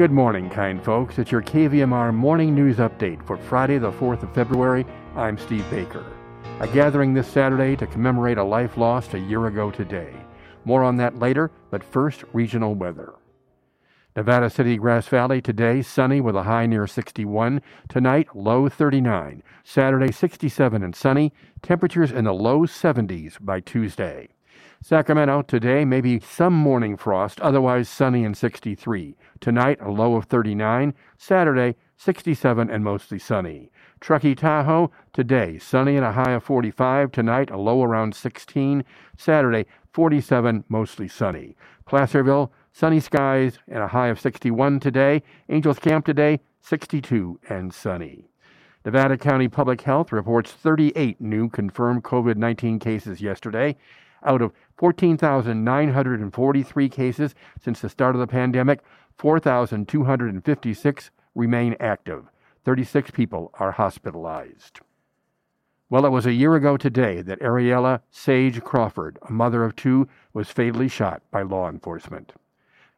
Good morning, kind folks. It's your KVMR morning news update for Friday, the 4th of February. I'm Steve Baker. A gathering this Saturday to commemorate a life lost a year ago today. More on that later, but first, regional weather. Nevada City, Grass Valley today, sunny with a high near 61. Tonight, low 39. Saturday, 67 and sunny. Temperatures in the low 70s by Tuesday. Sacramento today, maybe some morning frost, otherwise sunny and 63. Tonight, a low of 39. Saturday, 67 and mostly sunny. Truckee, Tahoe, today, sunny and a high of 45. Tonight, a low around 16. Saturday, 47, mostly sunny. Placerville, sunny skies and a high of 61 today. Angels Camp today, 62 and sunny. Nevada County Public Health reports 38 new confirmed COVID 19 cases yesterday. Out of 14,943 cases since the start of the pandemic, 4,256 remain active. 36 people are hospitalized. Well, it was a year ago today that Ariella Sage Crawford, a mother of two, was fatally shot by law enforcement.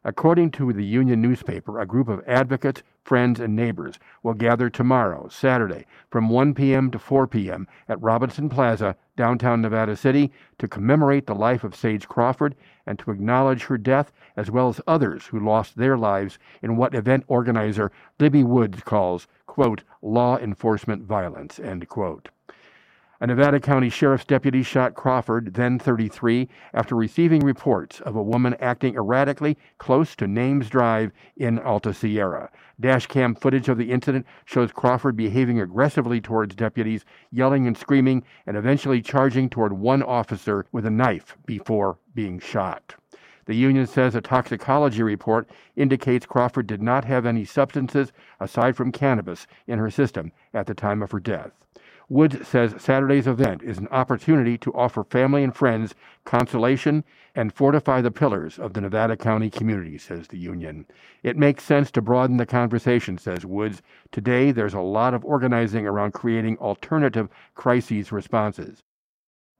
According to the Union newspaper, a group of advocates, friends, and neighbors will gather tomorrow, Saturday, from 1 p.m. to 4 p.m. at Robinson Plaza, downtown Nevada City, to commemorate the life of Sage Crawford and to acknowledge her death, as well as others who lost their lives in what event organizer Libby Woods calls, quote, law enforcement violence, end quote. A Nevada County Sheriff's deputy shot Crawford, then 33, after receiving reports of a woman acting erratically close to Names Drive in Alta Sierra. Dashcam footage of the incident shows Crawford behaving aggressively towards deputies, yelling and screaming, and eventually charging toward one officer with a knife before being shot. The union says a toxicology report indicates Crawford did not have any substances aside from cannabis in her system at the time of her death. Woods says Saturday's event is an opportunity to offer family and friends consolation and fortify the pillars of the Nevada County community, says the union. It makes sense to broaden the conversation, says Woods. Today, there's a lot of organizing around creating alternative crises responses.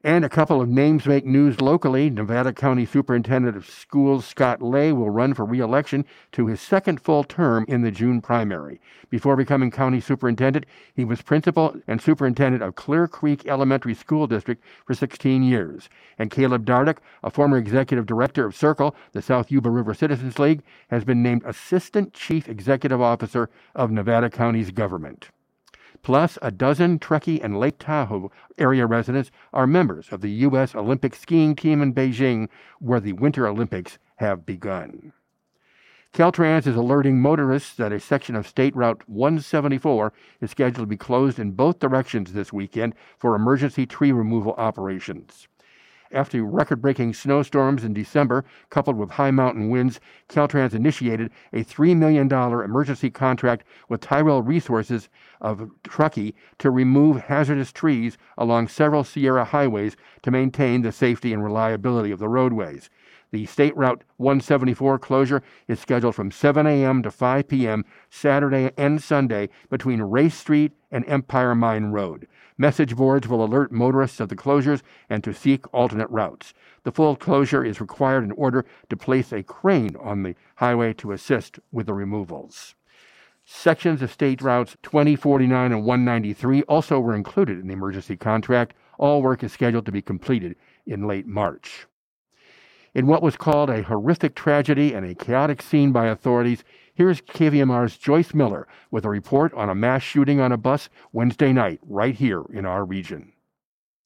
And a couple of names make news locally. Nevada County Superintendent of Schools Scott Lay will run for re-election to his second full term in the June primary. Before becoming county superintendent, he was principal and superintendent of Clear Creek Elementary School District for 16 years. And Caleb Dardick, a former executive director of SYRCL, the South Yuba River Citizens League, has been named Assistant Chief Executive Officer of Nevada County's government. Plus, a dozen Truckee and Lake Tahoe area residents are members of the U.S. Olympic skiing team in Beijing, where the Winter Olympics have begun. Caltrans is alerting motorists that a section of State Route 174 is scheduled to be closed in both directions this weekend for emergency tree removal operations. After record breaking snowstorms in December, coupled with high mountain winds, Caltrans initiated a $3 million emergency contract with Tyrell Resources of Truckee to remove hazardous trees along several Sierra highways to maintain the safety and reliability of the roadways. The State Route 174 closure is scheduled from 7 a.m. to 5 p.m. Saturday and Sunday between Race Street and Empire Mine Road. Message boards will alert motorists of the closures and to seek alternate routes. The full closure is required in order to place a crane on the highway to assist with the removals. Sections of state routes 2049 and 193 also were included in the emergency contract. All work is scheduled to be completed in late March. In what was called a horrific tragedy and a chaotic scene by authorities, here's KVMR's Joyce Miller with a report on a mass shooting on a bus Wednesday night right here in our region.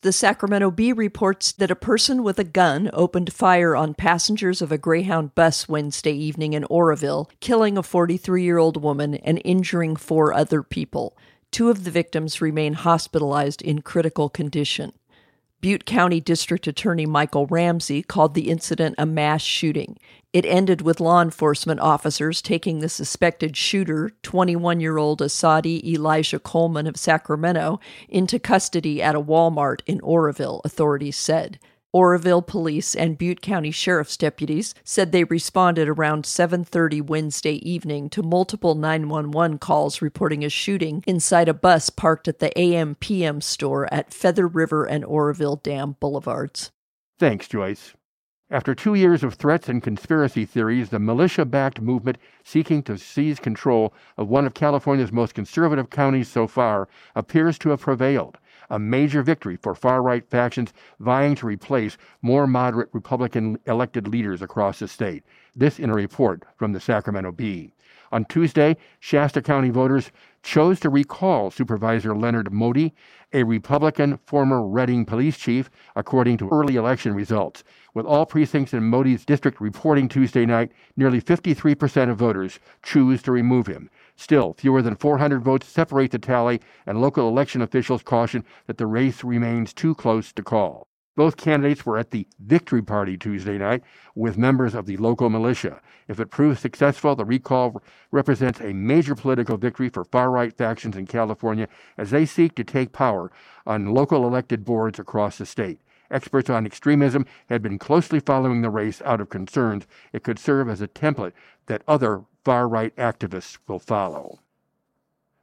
The Sacramento Bee reports that a person with a gun opened fire on passengers of a Greyhound bus Wednesday evening in Oroville, killing a 43 year old woman and injuring four other people. Two of the victims remain hospitalized in critical condition. Butte County District Attorney Michael Ramsey called the incident a mass shooting. It ended with law enforcement officers taking the suspected shooter, 21 year old Asadi Elijah Coleman of Sacramento, into custody at a Walmart in Oroville, authorities said. Oroville police and Butte County Sheriff's deputies said they responded around 7:30 Wednesday evening to multiple 911 calls reporting a shooting inside a bus parked at the AM/PM store at Feather River and Oroville Dam Boulevards. Thanks, Joyce. After two years of threats and conspiracy theories, the militia backed movement seeking to seize control of one of California's most conservative counties so far appears to have prevailed. A major victory for far right factions vying to replace more moderate Republican elected leaders across the state. This in a report from the Sacramento Bee. On Tuesday, Shasta County voters chose to recall Supervisor Leonard Moty, a Republican former Redding police chief, according to early election results. With all precincts in Moty's district reporting Tuesday night, nearly 53% of voters choose to remove him. Still, fewer than 400 votes separate the tally, and local election officials caution that the race remains too close to call. Both candidates were at the victory party Tuesday night with members of the local militia. If it proves successful, the recall represents a major political victory for far right factions in California as they seek to take power on local elected boards across the state. Experts on extremism had been closely following the race out of concerns it could serve as a template that other far right activists will follow.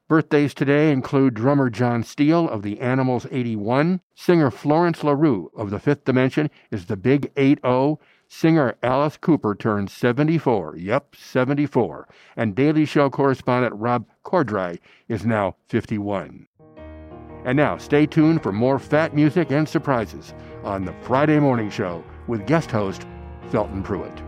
Birthdays today include drummer John Steele of the Animals 81, singer Florence LaRue of the Fifth Dimension is the Big 8-0, singer Alice Cooper turns 74, yep, 74, and Daily Show correspondent Rob Corddry is now 51. And now, stay tuned for more fat music and surprises on the Friday Morning Show with guest host Felton Pruitt.